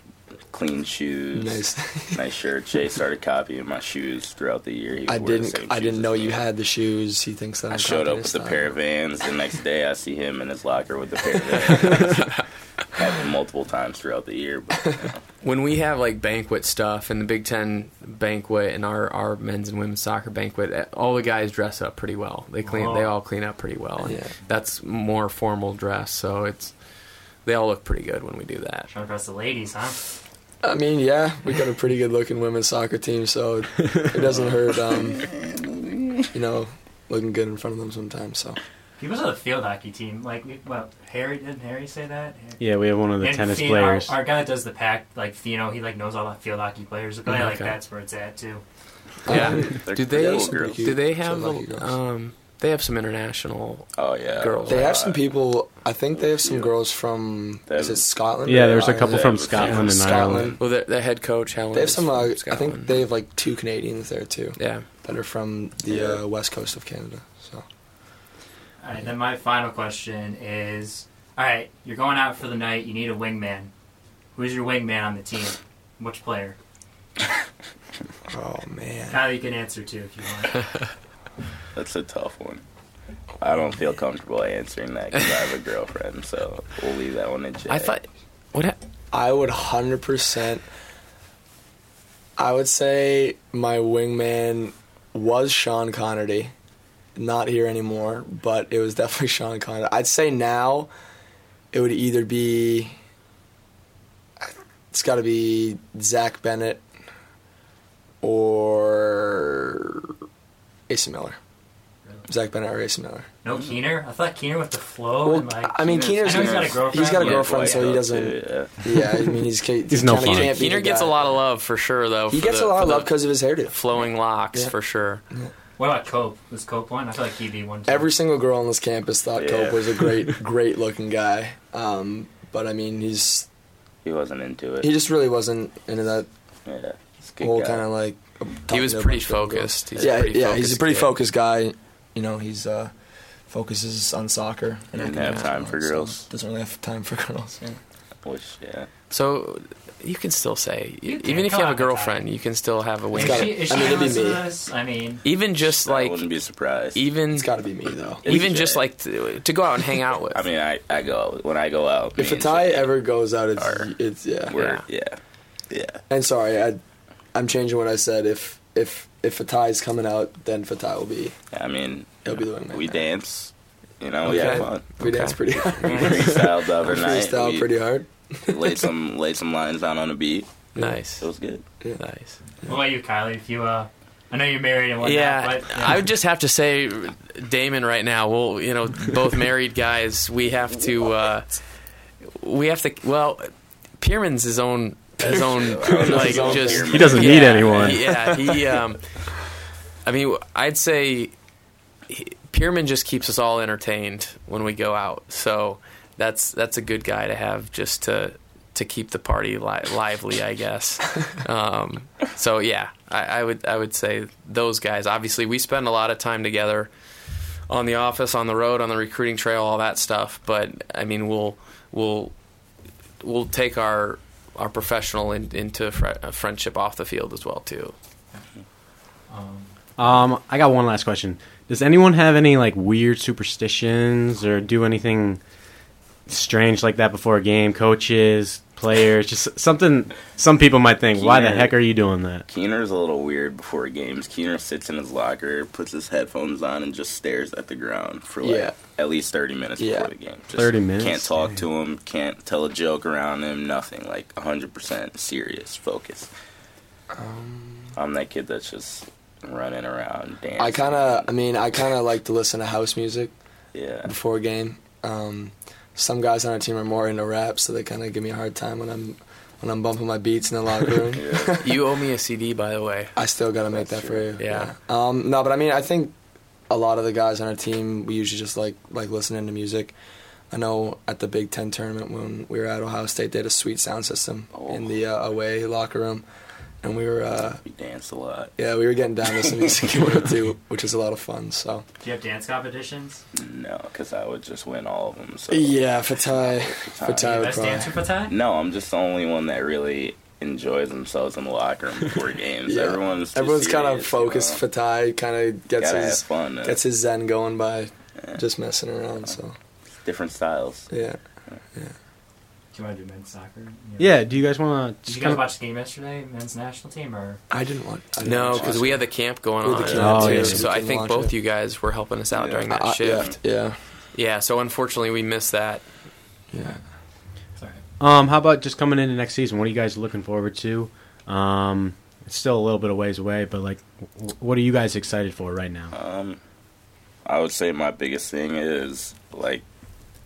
clean shoes, Nice. nice shirt. Jay started copying my shoes throughout the year. He I didn't. same I didn't as know me. you had the shoes. He thinks that I I'm showed up with his a pair of Vans. The next day, I see him in his locker with a pair of Vans. Happened multiple times throughout the year, but you know, when we have like banquet stuff and the Big Ten banquet and our, our men's and women's soccer banquet, eh, all the guys dress up pretty well. They clean. Oh. They all clean up pretty well. Yeah. That's more formal dress, so it's they all look pretty good when we do that. Trying to impress the ladies, huh? I mean, yeah, we got a pretty good looking women's soccer team, so it doesn't hurt. Um, you know, looking good in front of them sometimes. So People said the field hockey team. Like, well, Harry didn't Harry say that? Yeah, we have one of the And tennis Fee- players. Our, our guy that does the pack, like Fino, he like knows all the field hockey players. But I like Okay. that's where it's at too. Yeah. Um, Do they? cool some girls. pretty Do they have? lucky. Um, they have some international. Oh yeah, Girls. They have some people. I think they have some girls from. They Is it Scotland? yeah, there's a couple from Scotland and Scotland. Ireland. Well, the, the head coach Helen. They have some. Uh, I think they have like two Canadians there too Yeah. that are from the Yeah. uh, west coast of Canada. So All right, then my final question is: All right, you're going out for the night. You need a wingman. Who's your wingman on the team? Which player? oh man, Kyle, you can answer too if you want. That's a tough one. I don't feel comfortable answering that because I have a girlfriend, so we'll leave that one to Jay. I thought. What? hap- I would hundred percent. I would say my wingman was Sean Connery, Not here anymore, but it was definitely Sean Connery. I'd say now it would either be. It's got to be Zach Bennett or Asa Miller. Zach Bennett or Asa Miller. No Keener. I thought Keener with the flow. Well, and like, I mean, Keener's- Keener's I know he's got a girlfriend. he's got a but- girlfriend, so he doesn't- too, yeah. Yeah, I mean he's He's no fun. can't be Keener the gets a lot of love for sure, though. He gets the- a lot of love because of his hairdo. flowing locks Yeah. for sure. What about Cope? Was Cope one? I feel like he'd be one. Too. Every single girl on this campus thought Yeah. Cope was a great, great looking guy. Um, but I mean, he's He wasn't into it. he just really wasn't into that yeah, he's a good whole kind of like. He was pretty bunch of girls. focused. He's a yeah, pretty yeah, he's a pretty kid. focused guy. You know, he's uh, focuses on soccer. He didn't have time for so girls. doesn't really have time for girls. Yeah. Which yeah, So you can still say, You even if you have a girlfriend, Ty. you can still have a Is wing. gotta- I mean, it'd be me. this? I mean, Even just I like, wouldn't be surprised. even It's got to be me though. even just like to, to go out and hang out with. I mean, I, I go when I go out. If me a tie ever goes out, it's Are- it's yeah. we're yeah, yeah. And sorry, I, I'm changing what I said. If if if Fatai's coming out, then Fatai will be. Yeah, I mean, He'll be the wingman. we dance. You know, we have fun. We Okay. dance pretty hard. We freestyled the other We night. freestyle we pretty hard. laid some laid some lines down on the beat. nice, It was good. nice. what about you, Kylie? If you, uh, I know you're married and whatnot, Yeah, but I would just have to say, Damon. Right now, well, you know, both married guys. We have to. Uh, we have to. Well, Pirmann's his own. His own, like, His own just thing. He doesn't need anyone. Yeah, he. Um, I mean, I'd say he, Pirmann just keeps us all entertained when we go out. So that's that's a good guy to have just to to keep the party li- lively, I guess. Um, so yeah, I, I would I would say those guys. Obviously, we spend a lot of time together on the office, on the road, on the recruiting trail, all that stuff. But I mean, we'll we'll we'll take our our professional in, into fr- uh, friendship off the field as well too. um, Um, I got one last question. Does anyone have any like weird superstitions or do anything strange like that before a game? Coaches, players, just something. Some people might think, "Why the heck are you doing that?" Keener's a little weird before games. Keener sits in his locker, puts his headphones on, and just stares at the ground for like Yeah. at least thirty minutes Yeah. before the game. Just 30 minutes? Can't talk to him. Can't tell a joke around him. Nothing. Like hundred percent serious focus. I'm that kid that's just running around dancing. I kind of, I mean, I kind of like to listen to house music yeah. before a game. Um, some guys on our team are more into rap, so they kind of give me a hard time when I'm when I'm bumping my beats in the locker room. Yeah. You owe me a CD, by the way. I still got to make that That's for you. true. Yeah. Um, no, but I mean, I think a lot of the guys on our team, we usually just like like listening to music. I know at the Big Ten tournament when we were at Ohio State, they had a sweet sound system Oh. in the uh, away locker room, and we were uh, We danced a lot. yeah we were getting down to some music too, which is a lot of fun. So Do you have dance competitions? No, because I would just win all of them. So yeah, Fatai, Fatai. Fatai would Best probably. dancer for time? No, I'm just the only one that really enjoys themselves in the locker room before games. Yeah. Everyone's too Everyone's kind of focused. You know? Fatai kind of gets his fun. uh, gets his zen going by yeah. just messing around. So different styles. yeah, Do you want to do men's soccer? You know? Yeah. Do you guys want Did to? you guys watch the game yesterday, men's national team, or I didn't want. I didn't No, because we had the camp going We had on. the camp, Oh, too, yeah. So we I think both it. you guys were helping us out Yeah. during that Uh, shift. Yeah, yeah, Yeah. So unfortunately, we missed that. yeah. sorry, Um, how about just coming into next season? What are you guys looking forward to? Um, it's still a little bit of ways away, but like, what are you guys excited for right now? Um, I would say my biggest thing is like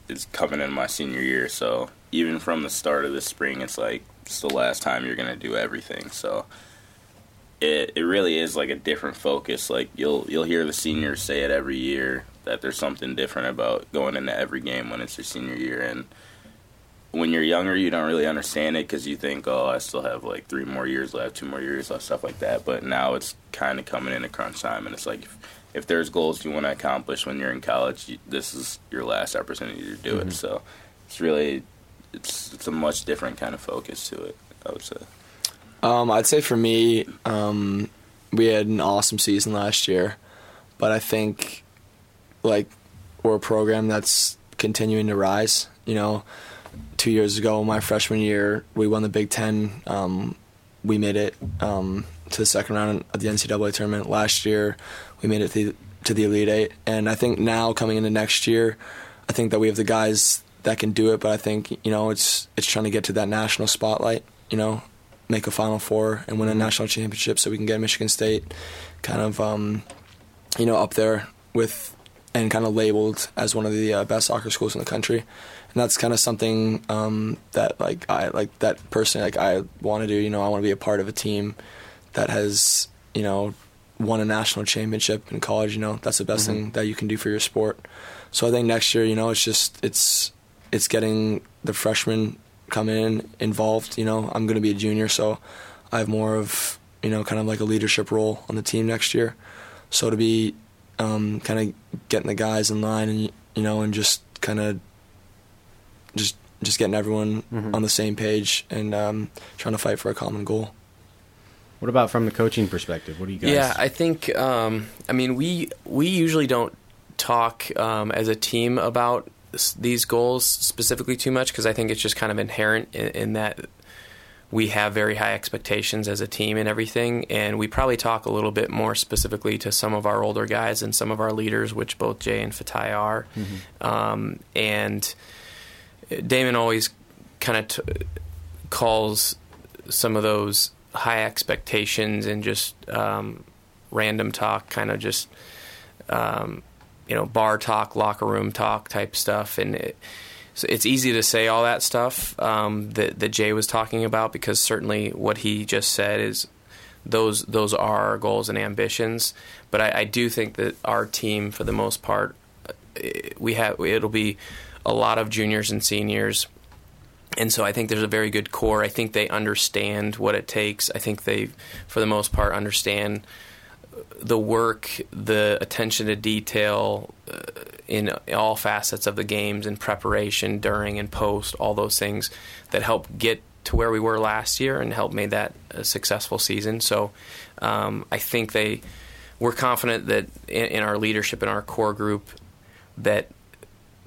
it's coming in my senior year. So even from the start of the spring, it's like it's the last time you're gonna do everything. So it it really is like a different focus. Like you'll you'll hear the seniors say it every year that there's something different about going into every game when it's your senior year and. When you're younger, you don't really understand it because you think, "Oh, I still have like three more years left, two more years left, stuff like that." But now it's kind of coming into crunch time, and it's like, if, if there's goals you want to accomplish when you're in college, you, this is your last opportunity to do it. Mm-hmm. So it's really it's it's a much different kind of focus to it. I would say. Um, I'd say for me, um, we had an awesome season last year, but I think like we're a program that's continuing to rise. You know, two years ago, my freshman year, we won the Big Ten. Um, we made it um, to the second round of the NCAA tournament. Last year, we made it to the, to the Elite Eight, and I think now coming into next year, I think that we have the guys that can do it. But I think you know it's it's trying to get to that national spotlight. You know, make a Final Four and win a national championship, so we can get Michigan State kind of um, you know up there with and kind of labeled as one of the uh, best soccer schools in the country. And that's kind of something um, that like I like that personally like I want to do. You know, I want to be a part of a team that has you know won a national championship in college. You know, that's the best thing that you can do for your sport. So I think next year, you know, it's just it's it's getting the freshmen come in involved. You know, I'm going to be a junior, so I have more of you know kind of like a leadership role on the team next year. So to be um, kind of getting the guys in line and you know and just kind of just just getting everyone Mhm. on the same page and um, trying to fight for a common goal. What about from the coaching perspective? What do you guys? Yeah, I think. Um, I mean, we we usually don't talk um, as a team about s- these goals specifically too much because I think it's just kind of inherent in, in that we have very high expectations as a team and everything, and we probably talk a little bit more specifically to some of our older guys and some of our leaders, which both Jay and Fatai are, um, and Damon always kind of t- calls some of those high expectations and just um, random talk, kind of just um, you know bar talk, locker room talk type stuff, and it, so it's easy to say all that stuff um, that that Jay was talking about because certainly what he just said is those those are our goals and ambitions. But I, I do think that our team, for the most part, eh, we have it'll be a lot of juniors and seniors and so I think there's a very good core. I think they understand what it takes. I think they, for the most part, understand the work, the attention to detail uh, in all facets of the games and preparation during and post, all those things that help get to where we were last year and help made that a successful season. So um, I think they, we're confident that in, in our leadership in our core group that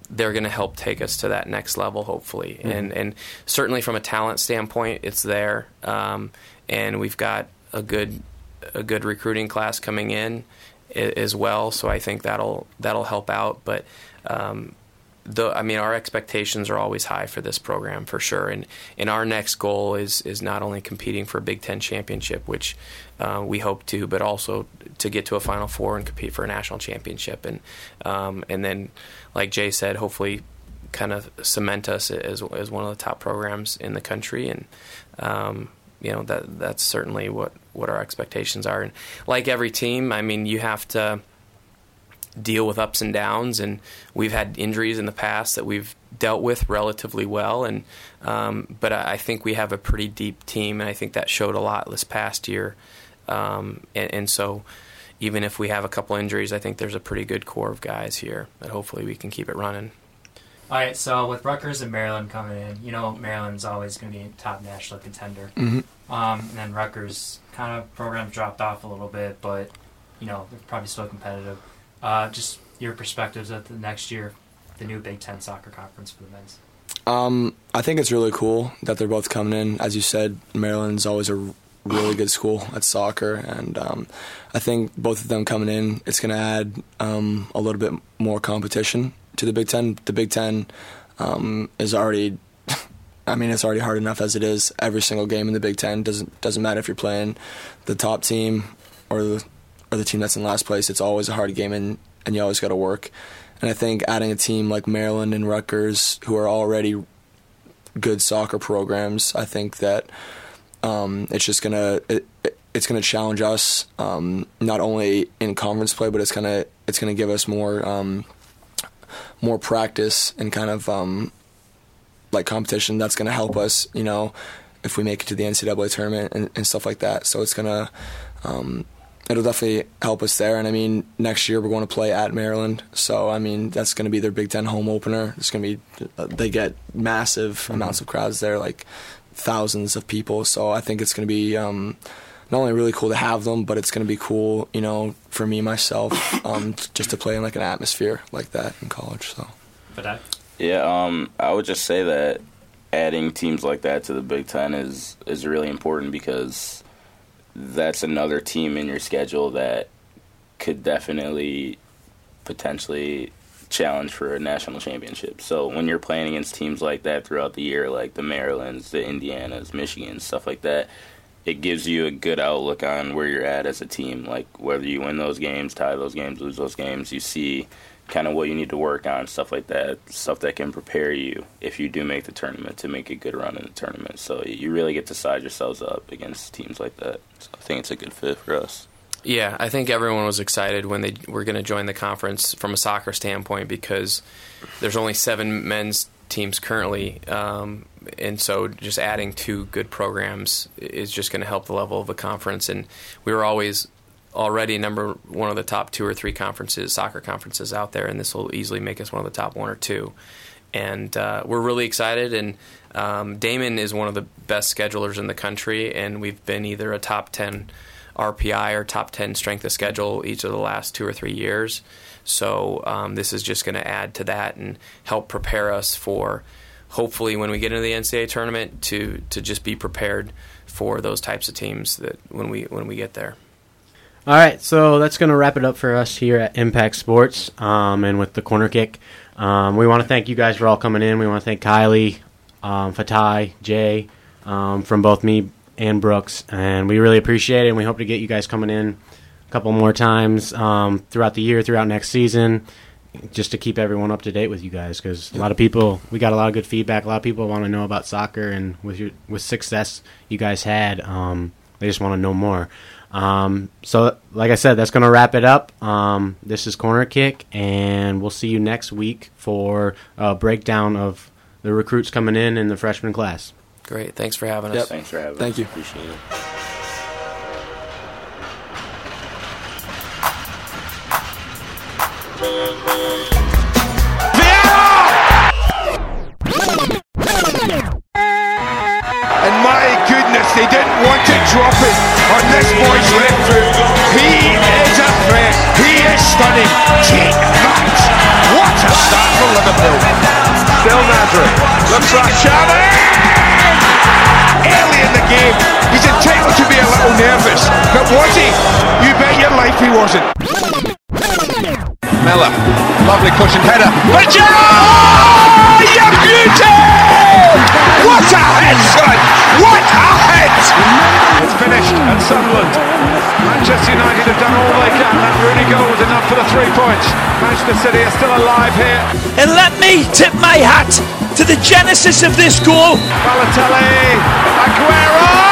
they're going to help take us to that next level, hopefully. And and certainly from a talent standpoint, it's there. Um, and we've got a good a good recruiting class coming in as well. So I think that'll that'll help out. But um, the I mean, our expectations are always high for this program for sure. And and our next goal is is not only competing for a Big Ten championship, which uh, we hope to, but also to get to a Final Four and compete for a national championship. And um, and then, like Jay said, hopefully kind of cement us as as one of the top programs in the country. And um, you know that that's certainly what what our expectations are. And like every team, I mean, you have to deal with ups and downs, and we've had injuries in the past that we've dealt with relatively well. And um, but I, I think we have a pretty deep team, and I think that showed a lot this past year. Um, and, and so even if we have a couple injuries, I think there's a pretty good core of guys here that hopefully we can keep it running. All right, so with Rutgers and Maryland coming in, you know Maryland's always going to be a top national contender. Mm-hmm. Um, and then Rutgers kind of program dropped off a little bit, but you know they're probably still competitive. Uh, just your perspectives of the next year, the new Big Ten soccer conference for the men's. Um, I think it's really cool that they're both coming in. As you said, Maryland's always a really good school at soccer, and um, I think both of them coming in, it's going to add um, a little bit more competition to the Big Ten. The Big Ten um, is already, I mean, it's already hard enough as it is. Every single game in the Big Ten doesn't doesn't matter if you're playing the top team or the or the team that's in last place. It's always a hard game, and and you always got to work. And I think adding a team like Maryland and Rutgers, who are already good soccer programs, I think that um, it's just gonna it, it's gonna challenge us um, not only in conference play, but it's gonna it's gonna give us more um, more practice and kind of um, like competition. That's gonna help us, you know, if we make it to the NCAA tournament and, and stuff like that. So it's gonna um, it'll definitely help us there. And I mean, next year we're going to play at Maryland, so I mean that's going to be their Big Ten home opener. It's going to be they get massive mm-hmm. amounts of crowds there, like thousands of people. So I think it's going to be um, not only really cool to have them, but it's going to be cool, you know, for me myself, um, just to play in like an atmosphere like that in college. So, but yeah, um, I would just say that adding teams like that to the Big Ten is is really important because that's another team in your schedule that could definitely potentially challenge for a national championship. So when you're playing against teams like that throughout the year, like the Marylands, the Indianas, Michigans, stuff like that, it gives you a good outlook on where you're at as a team. Like whether you win those games, tie those games, lose those games, you see kind of what you need to work on, stuff like that, stuff that can prepare you if you do make the tournament to make a good run in the tournament. So you really get to size yourselves up against teams like that. So I think it's a good fit for us. Yeah, I think everyone was excited when they were going to join the conference from a soccer standpoint because there's only seven men's teams currently, um, and so just adding two good programs is just going to help the level of the conference. And we were always already number one of the top two or three conferences, soccer conferences out there, and this will easily make us one of the top one or two. And uh, we're really excited. And um, Damon is one of the best schedulers in the country, and we've been either a top ten RPI or top ten strength of schedule each of the last two or three years. So um, this is just going to add to that and help prepare us for hopefully when we get into the NCAA tournament to to just be prepared for those types of teams that when we when we get there. All right, so that's going to wrap it up for us here at Impact Sports um, and with the corner kick. Um, we want to thank you guys for all coming in. We want to thank Kylie, um, Fatai, Jay um, from both me and Brooks, and we really appreciate it. And we hope to get you guys coming in couple more times um, throughout the year, throughout next season, just to keep everyone up to date with you guys. Because a lot of people, we got a lot of good feedback. A lot of people want to know about soccer, and with your with success you guys had, um, they just want to know more. Um, so, like I said, that's going to wrap it up. Um, this is Corner Kick, and we'll see you next week for a breakdown of the recruits coming in in the freshman class. Great. Thanks for having us. Yep. Thanks for having Thank us. you. Appreciate it. And my goodness, they didn't want to drop it on this boy's left foot. He is a threat. He is stunning. Take that. What a start for Liverpool. Still Nazareth. Looks like Xavi. Early in the game, he's entitled to be a little nervous. But was he? You bet your life he wasn't. Miller, lovely cushion header. But Joe! You beauty! What a head, son! What a head! It's finished at Sunderland. Manchester United have done all they can. That Rooney goal was enough for the three points. Manchester City are still alive here. And let me tip my hat to the genesis of this goal. Balotelli, Aguero!